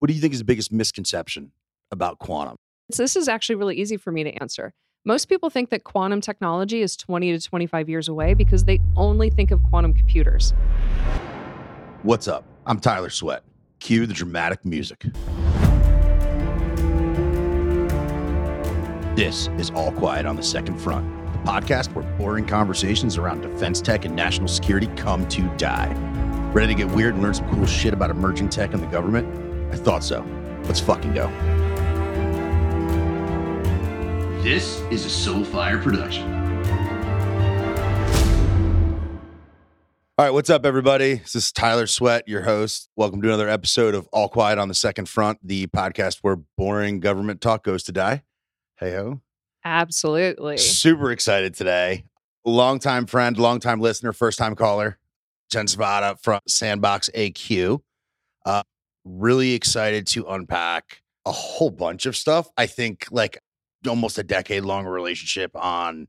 What do you think is the biggest misconception about quantum? So this is actually really easy for me to answer. Most people think that quantum technology is 20 to 25 years away because they only think of quantum computers. What's up? I'm Tyler Sweatt. Cue the dramatic music. This is All Quiet on the Second Front, the podcast where boring conversations around defense tech and national security come to die. Ready to get weird and learn some cool shit about emerging tech and the government? I thought so. Let's fucking go. This is a Soulfire production. All right, what's up, everybody? This is Tyler Sweatt, your host. Welcome to another episode of All Quiet on the Second Front, the podcast where boring government talk goes to die. Hey ho. Absolutely. Super excited today. Longtime friend, longtime listener, first time caller, Jen Sovada from Sandbox AQ. Uh, really excited to unpack a whole bunch of stuff. I think like almost a decade long relationship on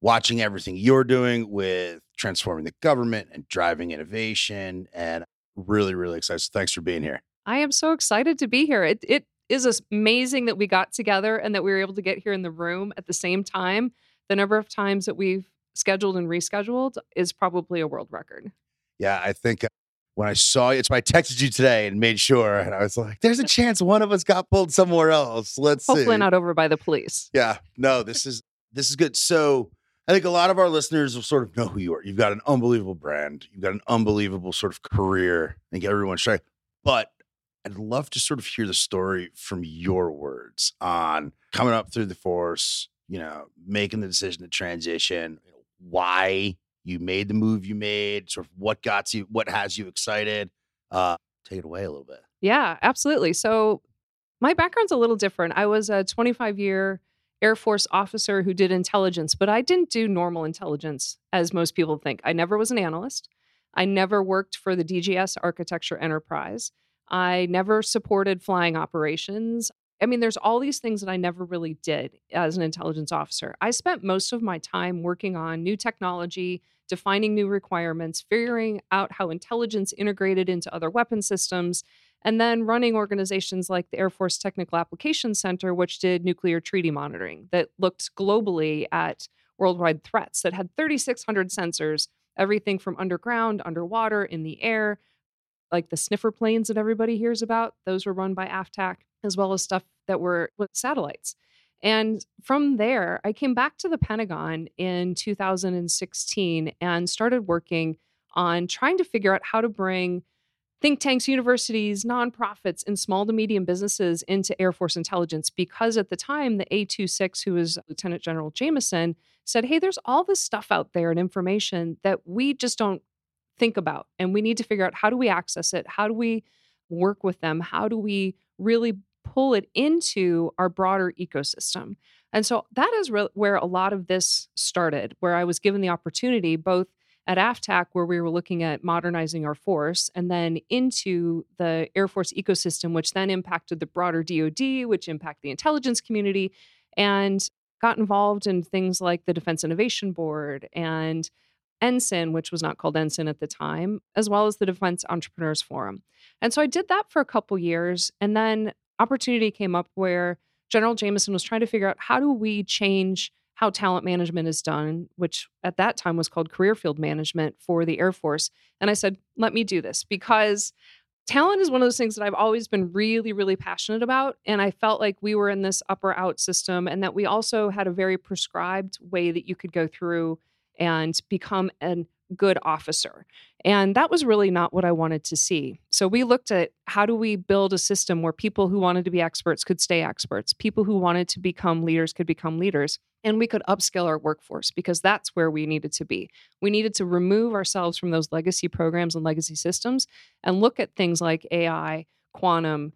watching everything you're doing with transforming the government and driving innovation and really, really excited. So thanks for being here. I am so excited to be here. It, it is amazing that we got together and that we were able to get here in the room at the same time. The number of times that we've scheduled and rescheduled is probably a world record. Yeah, I think uh, when I saw you, it's why I texted you today and made sure, and I was like, "There's a chance one of us got pulled somewhere else." Let's hopefully see. not over by the police. Yeah, no, this is this is good. So I think a lot of our listeners will sort of know who you are. You've got an unbelievable brand. You've got an unbelievable sort of career, I think everyone straight. But I'd love to sort of hear the story from your words on coming up through the force, you know, making the decision to transition, why you made the move you made, sort of what got you, what has you excited. Uh, take it away a little bit. Yeah, absolutely. So my background's a little different. I was a 25 year Air Force officer who did intelligence, but I didn't do normal intelligence as most people think. I never was an analyst. I never worked for the DGS architecture enterprise. I never supported flying operations. I mean, there's all these things that I never really did as an intelligence officer. I spent most of my time working on new technology, defining new requirements, figuring out how intelligence integrated into other weapon systems, and then running organizations like the Air Force Technical Applications Center, which did nuclear treaty monitoring that looked globally at worldwide threats that had 3,600 sensors, everything from underground, underwater, in the air, like the sniffer planes that everybody hears about, those were run by AFTAC, as well as stuff that were with satellites. And from there, I came back to the Pentagon in 2016 and started working on trying to figure out how to bring think tanks, universities, nonprofits, and small to medium businesses into Air Force intelligence because at the time, the A26, who was Lieutenant General Jamieson, said, Hey, there's all this stuff out there and information that we just don't think about. And we need to figure out how do we access it? How do we work with them? How do we really pull it into our broader ecosystem? And so that is re- where a lot of this started, where I was given the opportunity both at AFTAC, where we were looking at modernizing our force, and then into the Air Force ecosystem, which then impacted the broader DoD, which impacted the intelligence community, and got involved in things like the Defense Innovation Board and NSIN, which was not called NSIN at the time, as well as the Defense Entrepreneurs Forum. And so I did that for a couple years. And then opportunity came up where General Jamieson was trying to figure out how do we change how talent management is done, which at that time was called career field management for the Air Force. And I said, let me do this because talent is one of those things that I've always been really, really passionate about. And I felt like we were in this upper out system and that we also had a very prescribed way that you could go through and become a good officer. And that was really not what I wanted to see. So we looked at how do we build a system where people who wanted to be experts could stay experts, people who wanted to become leaders could become leaders, and we could upscale our workforce because that's where we needed to be. We needed to remove ourselves from those legacy programs and legacy systems and look at things like AI, quantum,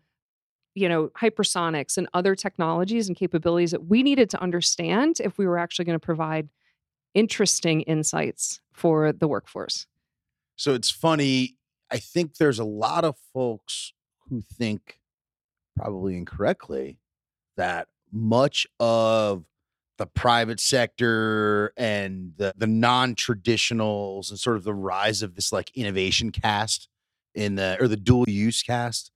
you know, hypersonics and other technologies and capabilities that we needed to understand if we were actually going to provide interesting insights for the workforce. So it's funny. I think there's a lot of folks who think, probably incorrectly, that much of the private sector and the, the non-traditionals and sort of the rise of this like innovation cast in the or the dual use cast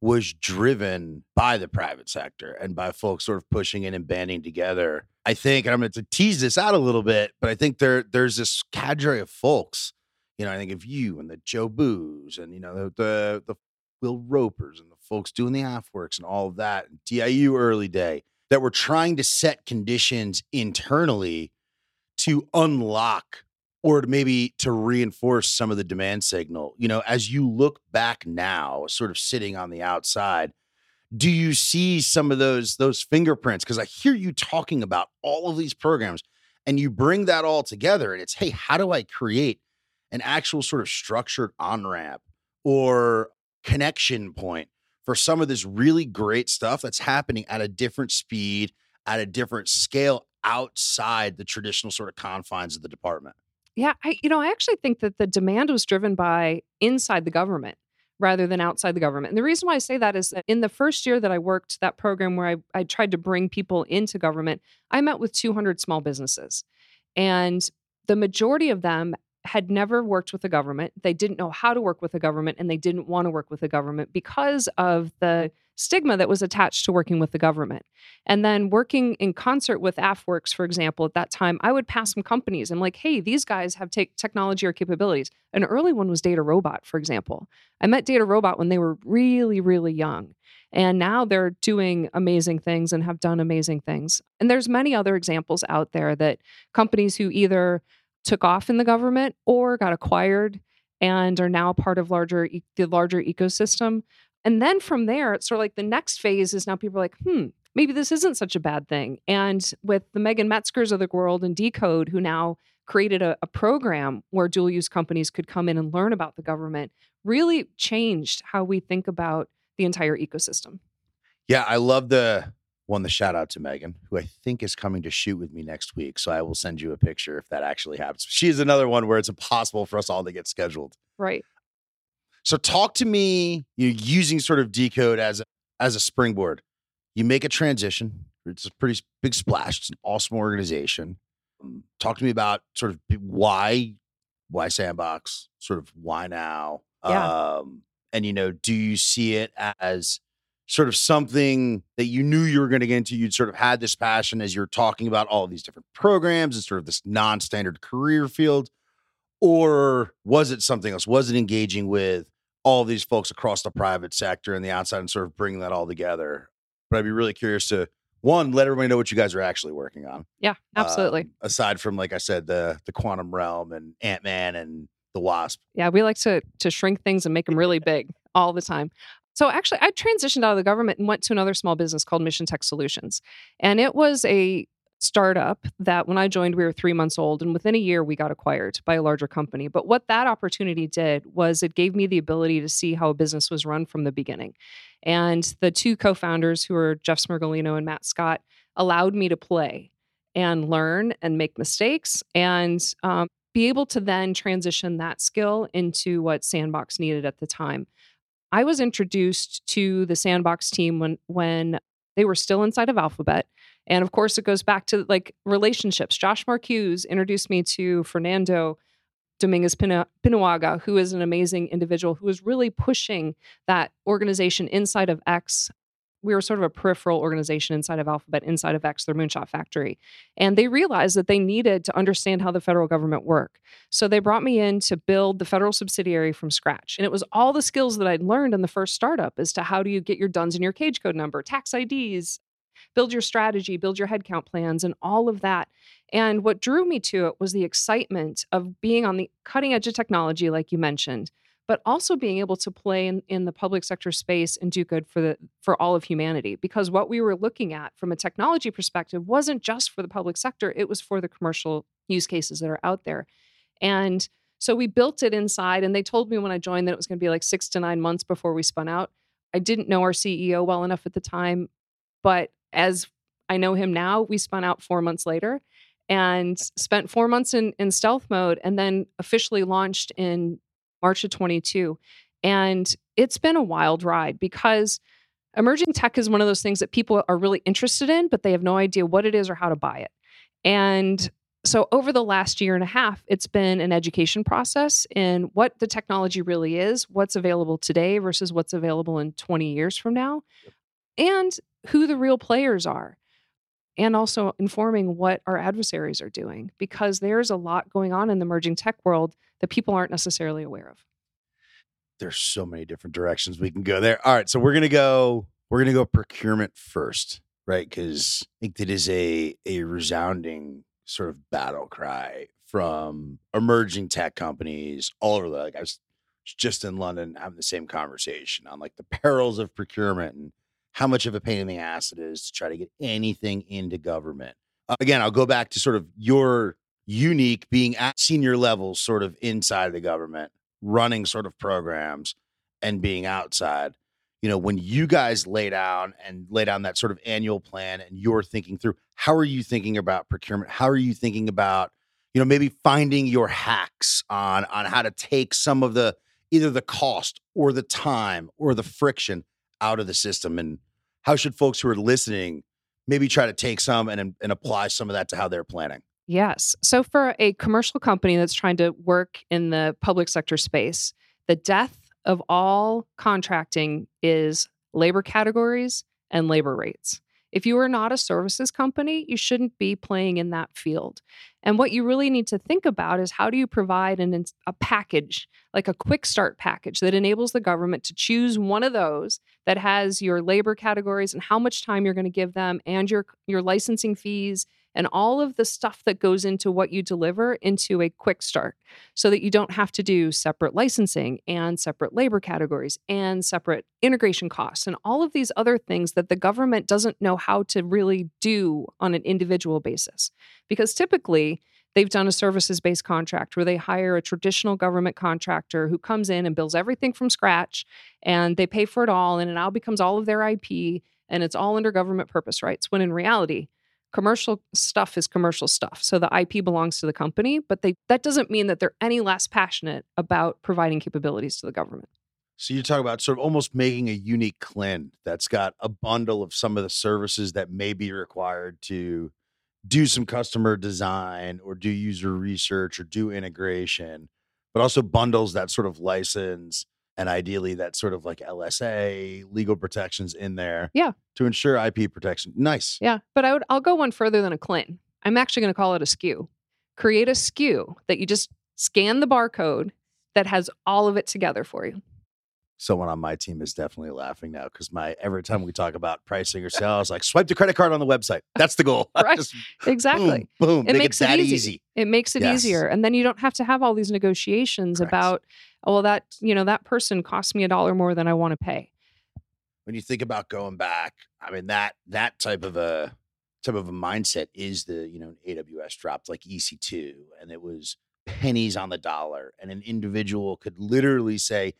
was driven by the private sector and by folks sort of pushing in and banding together. I think, and I'm going to tease this out a little bit, but I think there there's this cadre of folks. You know, I think of you and the Joe Boos and you know the the, the Will Ropers and the folks doing the AFWERX and all of that, DIU early day that were trying to set conditions internally to unlock or to maybe to reinforce some of the demand signal. You know, as you look back now, sort of sitting on the outside, do you see some of those those fingerprints? Because I hear you talking about all of these programs, and you bring that all together, and it's hey, how do I create an actual sort of structured on ramp or connection point for some of this really great stuff that's happening at a different speed, at a different scale outside the traditional sort of confines of the department? Yeah, I you know, I actually think that the demand was driven by inside the government rather than outside the government. And the reason why I say that is that in the first year that I worked that program where I, I tried to bring people into government, I met with 200 small businesses. And the majority of them had never worked with the government. They didn't know how to work with the government and they didn't want to work with the government because of the stigma that was attached to working with the government. And then working in concert with AFWERX, for example, at that time, I would pass some companies and like, hey, these guys have take technology or capabilities. An early one was DataRobot, for example. I met DataRobot when they were really, really young. And now they're doing amazing things and have done amazing things. And there's many other examples out there that companies who either took off in the government or got acquired and are now part of larger the larger ecosystem. And then from there, it's sort of like the next phase is now people are like, hmm, maybe this isn't such a bad thing. And with the Meagan Metzgers of the world and Dcode, who now created a, a program where dual use companies could come in and learn about the government, really changed how we think about the entire ecosystem. Yeah, I love the one the shout out to Meagan, who I think is coming to shoot with me next week. So I will send you a picture if that actually happens. She's another one where it's impossible for us all to get scheduled. Right. So talk to me you know, using sort of Dcode as a, as a springboard. You make a transition. It's a pretty big splash. It's an awesome organization. Um, talk to me about sort of why why sandbox, sort of why now. Yeah. Um, and you know, do you see it as sort of something that you knew you were going to get into. You'd sort of had this passion as you're talking about all these different programs and sort of this non standard career field. Or was it something else? Was it engaging with all these folks across the private sector and the outside and sort of bringing that all together? But I'd be really curious to one, let everybody know what you guys are actually working on. Yeah, absolutely. Um, aside from, like I said, the the quantum realm and Ant Man and the Wasp. Yeah, we like to to shrink things and make them really big all the time. So actually, I transitioned out of the government and went to another small business called Mission Tech Solutions. And it was a startup that when I joined, we were three months old. And within a year, we got acquired by a larger company. But what that opportunity did was it gave me the ability to see how a business was run from the beginning. And the two co founders, who are Jeff Smergolino and Matt Scott, allowed me to play and learn and make mistakes and um, be able to then transition that skill into what Sandbox needed at the time. I was introduced to the Sandbox team when when they were still inside of Alphabet. And of course, it goes back to like relationships. Josh Marcuse introduced me to Fernando Dominguez Pinuaga, who is an amazing individual who is really pushing that organization inside of X we were sort of a peripheral organization inside of Alphabet, inside of X, their Moonshot Factory. And they realized that they needed to understand how the federal government worked. So they brought me in to build the federal subsidiary from scratch. And it was all the skills that I'd learned in the first startup as to how do you get your DUNS and your cage code number, tax IDs, build your strategy, build your headcount plans, and all of that. And what drew me to it was the excitement of being on the cutting edge of technology, like you mentioned but also being able to play in, in the public sector space and do good for the for all of humanity because what we were looking at from a technology perspective wasn't just for the public sector it was for the commercial use cases that are out there. And so we built it inside and they told me when i joined that it was going to be like six to nine months before we spun out. I didn't know our ceo well enough at the time but as i know him now we spun out four months later and spent four months in, in stealth mode and then officially launched in March of 22. And it's been a wild ride because emerging tech is one of those things that people are really interested in, but they have no idea what it is or how to buy it. And So, over the last year and a half, it's been an education process in what the technology really is, what's available today versus what's available in 20 years from now, and who the real players are. And also informing what our adversaries are doing, because there's a lot going on in the emerging tech world that people aren't necessarily aware of. There's so many different directions we can go there. All right. So, we're going to go, we're going to go procurement first, right? Because I think that is a, a resounding sort of battle cry from emerging tech companies all over the like I was just in London having the same conversation on like the perils of procurement and how much of a pain in the ass it is to try to get anything into government. Uh, again, I'll go back to sort of your unique being at senior levels, sort of inside the government, running sort of programs and being outside you know, when you guys lay down and lay down that sort of annual plan and you're thinking through, how are you thinking about procurement? How are you thinking about, you know, maybe finding your hacks on on how to take some of the either the cost or the time or the friction out of the system and how should folks who are listening maybe try to take some and and apply some of that to how they're planning? Yes. So for a commercial company that's trying to work in the public sector space, the death of all contracting is labor categories and labor rates. If you are not a services company, you shouldn't be playing in that field. And what you really need to think about is how do you provide an, a package, like a quick start package that enables the government to choose one of those that has your labor categories and how much time you're going to give them and your your licensing fees and all of the stuff that goes into what you deliver into a quick start so that you don't have to do separate licensing and separate labor categories and separate integration costs and all of these other things that the government doesn't know how to really do on an individual basis. Because typically, they've done a services based contract where they hire a traditional government contractor who comes in and builds everything from scratch and they pay for it all and it now becomes all of their IP and it's all under government purpose rights when in reality commercial stuff is commercial stuff. So the IP belongs to the company, but they that doesn't mean that they're any less passionate about providing capabilities to the government. So you talk about sort of almost making a unique CLIN that's got a bundle of some of the services that may be required to do some customer design or do user research or do integration, but also bundles that sort of license and ideally that sort of like LSA legal protections in there. Yeah. To ensure IP protection. Nice. Yeah, but I would I'll go one further than a CLIN. I'm actually going to call it a SKU. Create a SKU that you just scan the barcode that has all of it together for you someone on my team is definitely laughing now because my every time we talk about pricing or sales, like swipe the credit card on the website. That's the goal. right. Just exactly. Boom. boom it makes it, it easy. easy. It makes it yes. easier. And then you don't have to have all these negotiations Correct. about, oh, well, that, you know, that person cost me a dollar more than I want to pay. When you think about going back, I mean, that that type of a type of a mindset is the, you know, AWS dropped like EC2 and it was pennies on the dollar. And an individual could literally say,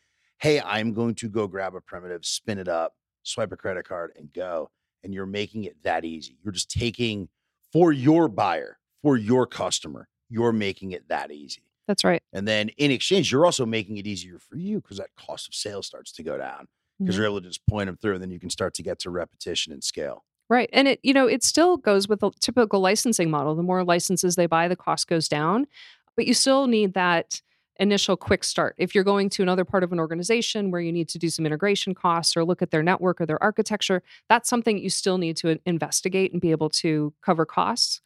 hey, I'm going to go grab a primitive, spin it up, swipe a credit card, and go. And you're making it that easy. You're just taking for your buyer, for your customer, you're making it that easy. That's right. And then in exchange, you're also making it easier for you because that cost of sale starts to go down because mm-hmm. you're able to just point them through and then you can start to get to repetition and scale. Right. And it, you know, it still goes with a typical licensing model. The more licenses they buy, the cost goes down. But you still need that initial quick start. If you're going to another part of an organization where you need to do some integration costs or look at their network or their architecture, that's something you still need to investigate and be able to cover costs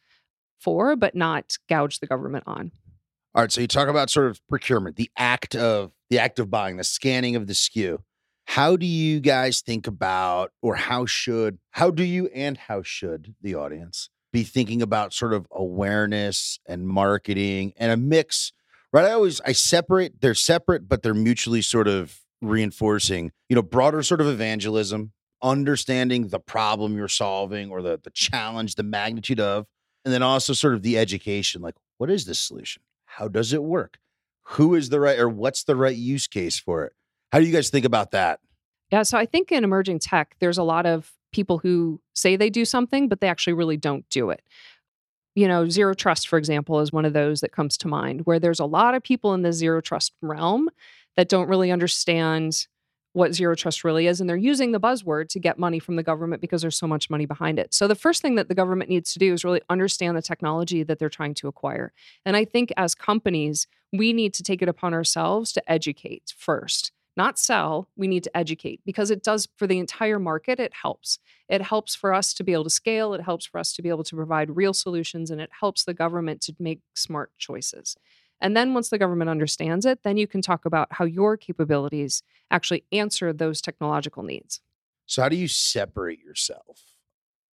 for, but not gouge the government on. All right. So you talk about sort of procurement, the act of the act of buying, the scanning of the SKU. How do you guys think about, or how should, how do you and how should the audience be thinking about sort of awareness and marketing and a mix right? I always I separate. They're separate, but they're mutually sort of reinforcing. You know, broader sort of evangelism, understanding the problem you're solving or the the challenge, the magnitude of, and then also sort of the education. Like, what is this solution? How does it work? Who is the right or what's the right use case for it? How do you guys think about that? Yeah, so I think in emerging tech, there's a lot of people who say they do something, but they actually really don't do it you know, zero trust, for example, is one of those that comes to mind where there's a lot of people in the zero trust realm that don't really understand what zero trust really is. And they're using the buzzword to get money from the government because there's so much money behind it. So the first thing that the government needs to do is really understand the technology that they're trying to acquire. And I think as companies, we need to take it upon ourselves to educate first not sell. We need to educate because it does for the entire market, it helps. It helps for us to be able to scale, it helps for us to be able to provide real solutions, and it helps the government to make smart choices. And then once the government understands it, then you can talk about how your capabilities actually answer those technological needs. So, how do you separate yourself?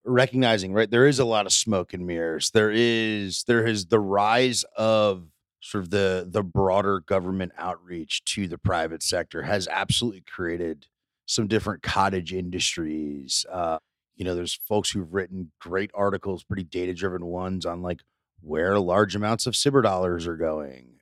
Recognizing, right, there is a lot of smoke and mirrors. There is, there is the rise of sort of the the broader government outreach to the private sector has absolutely created some different cottage industries. Uh, you know, there's folks who've written great articles, pretty data driven ones on like where large amounts of cyber dollars are going.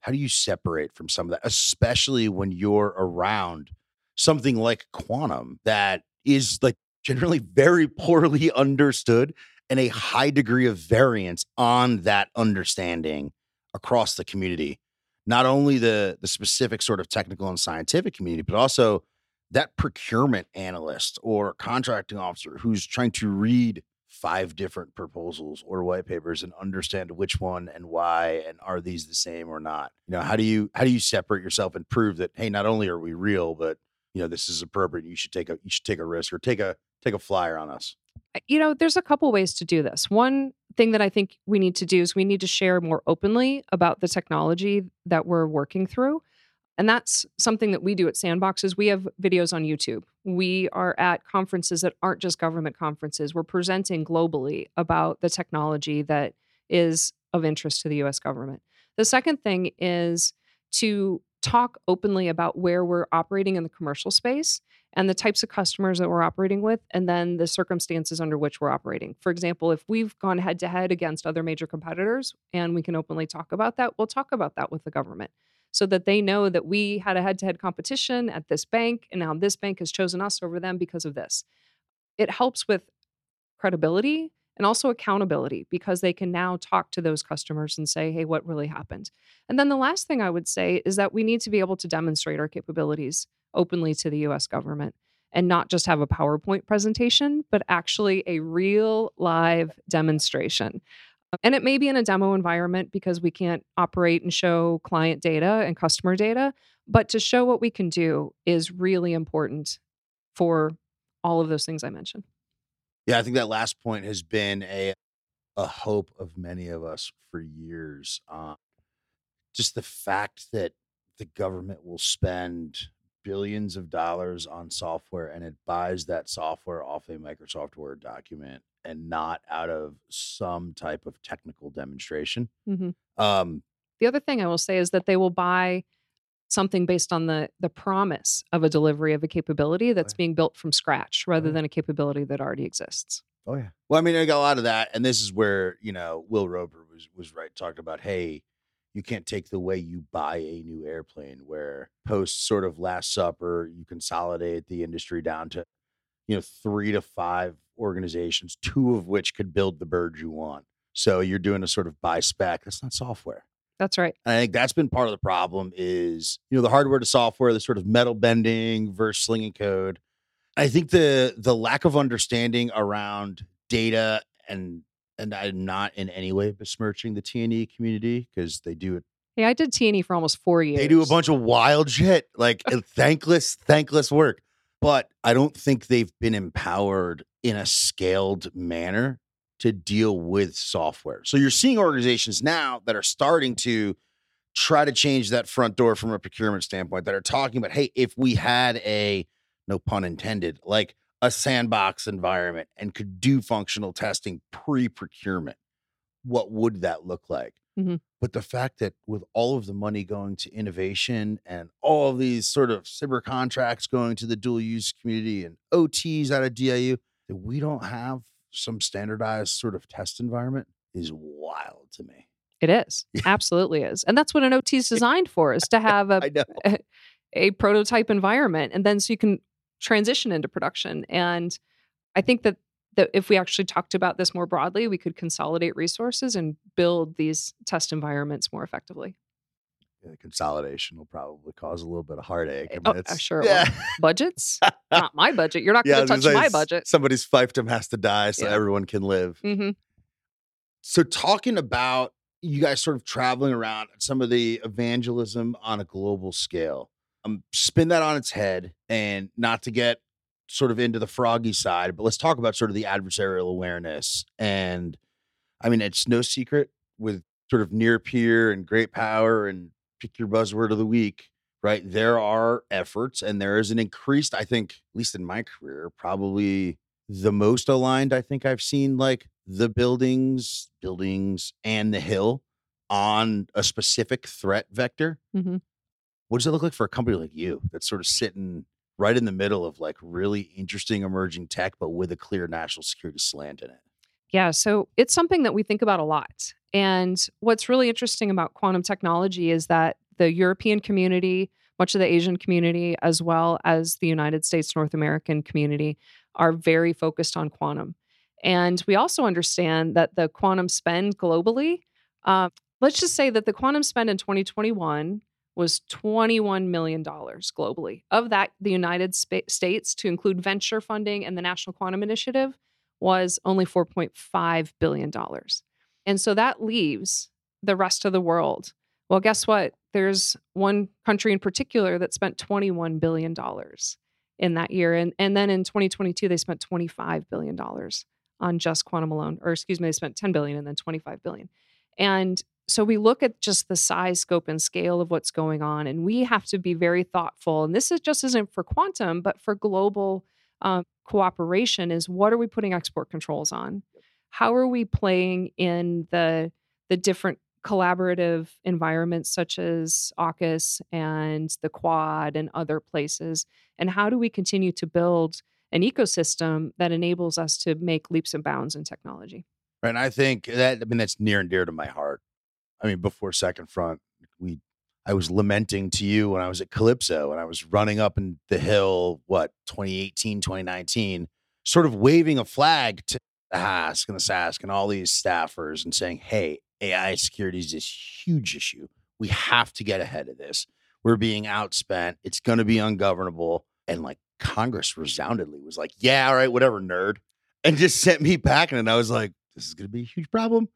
How do you separate from some of that, especially when you're around something like quantum that is like generally very poorly understood and a high degree of variance on that understanding across the community not only the the specific sort of technical and scientific community but also that procurement analyst or contracting officer who's trying to read five different proposals or white papers and understand which one and why and are these the same or not. You know how do you how do you separate yourself and prove that hey not only are we real but you know this is appropriate you should take a you should take a risk or take a take a flyer on us? Uh, you know there's a couple ways to do this. One thing that I think we need to do is we need to share more openly about the technology that we're working through. And that's something that we do at Sandboxes. We have videos on YouTube. We are at conferences that aren't just government conferences. We're presenting globally about the technology that is of interest to the US government. The second thing is to talk openly about where we're operating in the commercial space and the types of customers that we're operating with, and then the circumstances under which we're operating. For example, if we've gone head to head against other major competitors and we can openly talk about that, we'll talk about that with the government so that they know that we had a head to head competition at this bank and now this bank has chosen us over them because of this. It helps with credibility and also accountability because they can now talk to those customers and say, hey, what really happened? And then the last thing I would say is that we need to be able to demonstrate our capabilities openly to the US government and not just have a PowerPoint presentation, but actually a real live demonstration. And it may be in a demo environment because we can't operate and show client data and customer data, but to show what we can do is really important for all of those things I mentioned. Yeah, I think that last point has been a a hope of many of us for years. Uh, just the fact that the government will spend billions of dollars on software and it buys that software off a Microsoft Word document and not out of some type of technical demonstration. Mm-hmm. Um, the other thing I will say is that they will buy something based on the the promise of a delivery of a capability that's being built from scratch rather than a capability that already exists. Oh yeah. Well, I mean, I got a lot of that, and this is where you know Will Roper was was right. talking about, hey, you can't take the way you buy a new airplane where post sort of last supper you consolidate the industry down to you know three to five organizations two of which could build the bird you want. So you're doing a sort of buy spec. That's not software. That's right. And i think that's been part of the problem is you know the hardware to software the sort of metal bending versus slinging code. I think the the lack of understanding around data and and I'm not in any way besmirching the T&E community because they do it. Yeah, I did T&E for almost four years. They do a bunch of wild shit, like uh, thankless, thankless work. But I don't think they've been empowered in a scaled manner to deal with software. So you're seeing organizations now that are starting to try to change that front door from a procurement standpoint that are talking about, hey, if we had a no pun intended, like a sandbox environment and could do functional testing pre procurement, what would that look like? Mm-hmm. But the fact that with all of the money going to innovation and all of these sort of cyber contracts going to the dual use community and OTs out of DIU, that we don't have some standardized sort of test environment is wild to me. It is. Absolutely is. And that's what an OT is designed for is to have a, a, a prototype environment. And then so you can transition into production. And I think that that if we actually talked about this more broadly, we could consolidate resources and build these test environments more effectively. Yeah, consolidation will probably cause a little bit of heartache. I mean, Oh, it's- sure Yeah. Budgets? Not my budget. You're not going to gonna touch my budget. Somebody's fiefdom has to die so Yeah. everyone can live. hmm So, talking about you guys sort of traveling around some of the evangelism on a global scale, um, spin that on its head and not to get sort of into the froggy side, but let's talk about sort of the adversarial awareness. And I mean, it's no secret with sort of near peer and great power and pick your buzzword of the week, right? There are efforts and there is an increased, I think, at least in my career, probably the most aligned I think I've seen like the buildings, buildings and the hill on a specific threat vector. hmm What does it look like for a company like you that's sort of sitting right in the middle of like really interesting emerging tech, but with a clear national security slant in it? Yeah, so it's something that we think about a lot. And what's really interesting about quantum technology is that the European community, much of the Asian community, as well as the United States, North American community, are very focused on quantum. And we also understand that the quantum spend globally, uh, let's just say that the quantum spend in 2021 was $21 million globally. Of that, the United States, to include venture funding and the National Quantum Initiative, was only $4.5 billion. And so that leaves the rest of the world. Well, guess what? There's one country in particular that spent $21 billion in that year. And, and then in 2022, they spent $25 billion on just quantum alone, or excuse me, they spent 10 billion and then 25 billion. And so we look at just the size, scope, and scale of what's going on, and we have to be very thoughtful. And this is just isn't for quantum, but for global um, cooperation. Is what are we putting export controls on? How are we playing in the the different collaborative environments such as AUKUS and the Quad and other places? And how do we continue to build an ecosystem that enables us to make leaps and bounds in technology? Right. And I think that I mean that's near and dear to my heart. I mean, before Second Front, we I was lamenting to you when I was at Calypso and I was running up in the hill, what, 2018, 2019, sort of waving a flag to the HASC and the SASC and all these staffers and saying, hey, AI security is this huge issue. We have to get ahead of this. We're being outspent. It's going to be ungovernable. And like Congress resoundingly was like, yeah, all right, whatever, nerd. And just sent me packing. And I was like, this is going to be a huge problem.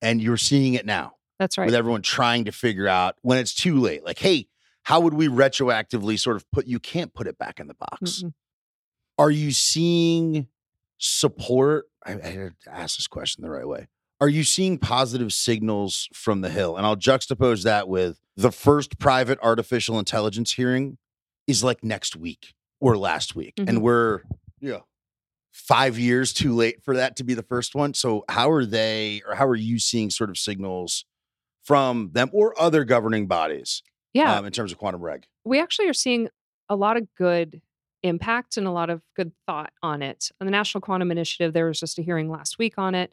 And you're seeing it now That's right. with everyone trying to figure out when it's too late. Like, hey, how would we retroactively sort of put you can't put it back in the box? Mm-mm. Are you seeing support? I, I had to ask this question the right way. Are you seeing positive signals from the Hill? And I'll juxtapose that with the first private artificial intelligence hearing is like next week or last week. Mhm. And we're, yeah, five years too late for that to be the first one. So, how are they, or how are you seeing sort of signals from them or other governing bodies yeah. um, in terms of quantum reg? we actually are seeing a lot of good impact and a lot of good thought on it. On the National Quantum Initiative, there was just a hearing last week on it.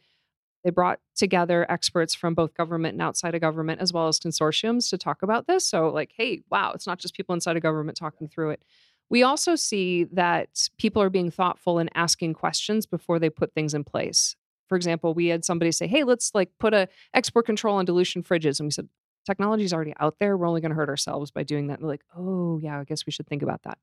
They brought together experts from both government and outside of government, as well as consortiums to talk about this. So, like, hey, wow, it's not just people inside of government talking through it. We also see that people are being thoughtful and asking questions before they put things in place. For example, we had somebody say, "Hey, let's like put a export control on dilution fridges," and we said, technology is already out there. We're only going to hurt ourselves by doing that. And they're like, oh, yeah, I guess we should think about that.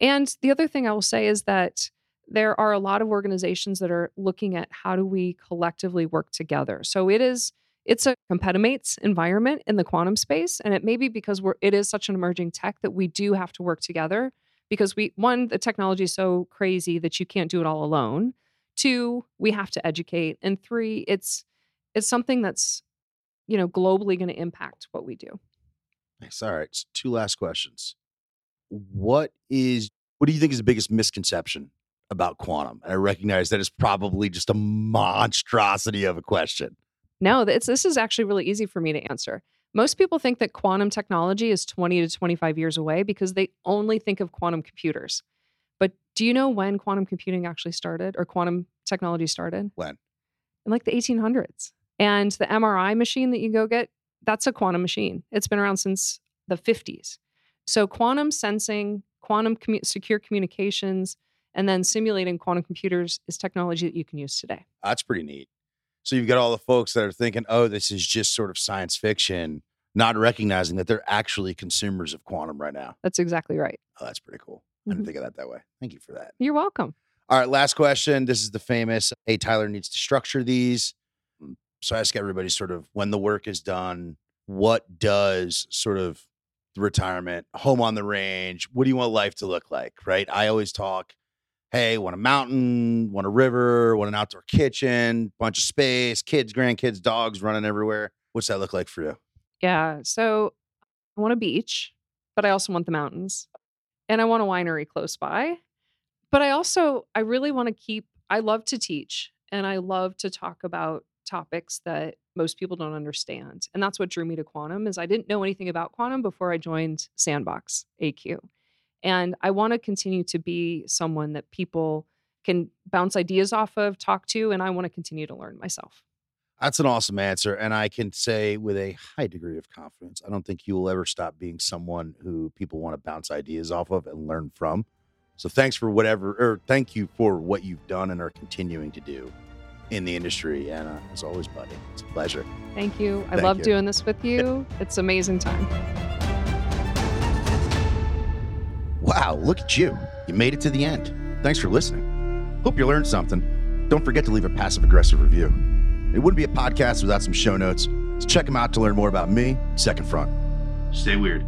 And the other thing I will say is that there are a lot of organizations that are looking at how do we collectively work together. So it is it's a competimates environment in the quantum space and it may be because we're it is such an emerging tech that we do have to work together because we one the technology is so crazy that you can't do it all alone two we have to educate and three it's it's something that's you know globally going to impact what we do Nice. All right. So two last questions. What is what do you think is the biggest misconception about quantum? And I recognize that is probably just a monstrosity of a question. no it's, this is actually really easy for me to answer most people think that quantum technology is 20 to 25 years away because they only think of quantum computers but do you know when quantum computing actually started or quantum technology started When? in like the 1800s and the mri machine that you go get that's a quantum machine it's been around since the 50s so quantum sensing quantum commu- secure communications and then simulating quantum computers is technology that you can use today That's pretty neat. So you've got all the folks that are thinking, oh, this is just sort of science fiction. not recognizing that they're actually consumers of quantum right now. That's exactly right. Oh, that's pretty cool. I didn't Mhm. think of that that way. Thank you for that. You're welcome. All right, last question. This is the famous. Hey, Tyler needs to structure these. Mm, So I ask everybody sort of when the work is done, what does sort of the retirement, home on the range, what do you want life to look like? Right. I always talk, hey, want a mountain, want a river, want an outdoor kitchen, bunch of space, kids, grandkids, dogs running everywhere. What's that look like for you? Yeah. So I want a beach, but I also want the mountains. And I want a winery close by. But I also I really want to keep I love to teach and I love to talk about topics that most people don't understand. And that's what drew me to quantum is I didn't know anything about quantum before I joined Sandbox AQ. And I want to continue to be someone that people can bounce ideas off of, talk to, and I want to continue to learn myself. That's an awesome answer. And I can say with a high degree of confidence, I don't think you will ever stop being someone who people want to bounce ideas off of and learn from. So thanks for whatever, or thank you for what you've done and are continuing to do in the industry. And uh, as always, buddy, it's a pleasure. Thank you. I Thank love you. doing this with you. It's amazing time. Wow, look at you. You made it to the end. Thanks for listening. Hope you learned something. Don't forget to leave a passive aggressive review. It wouldn't be a podcast without some show notes. So check them out to learn more about me, Second Front. Stay weird.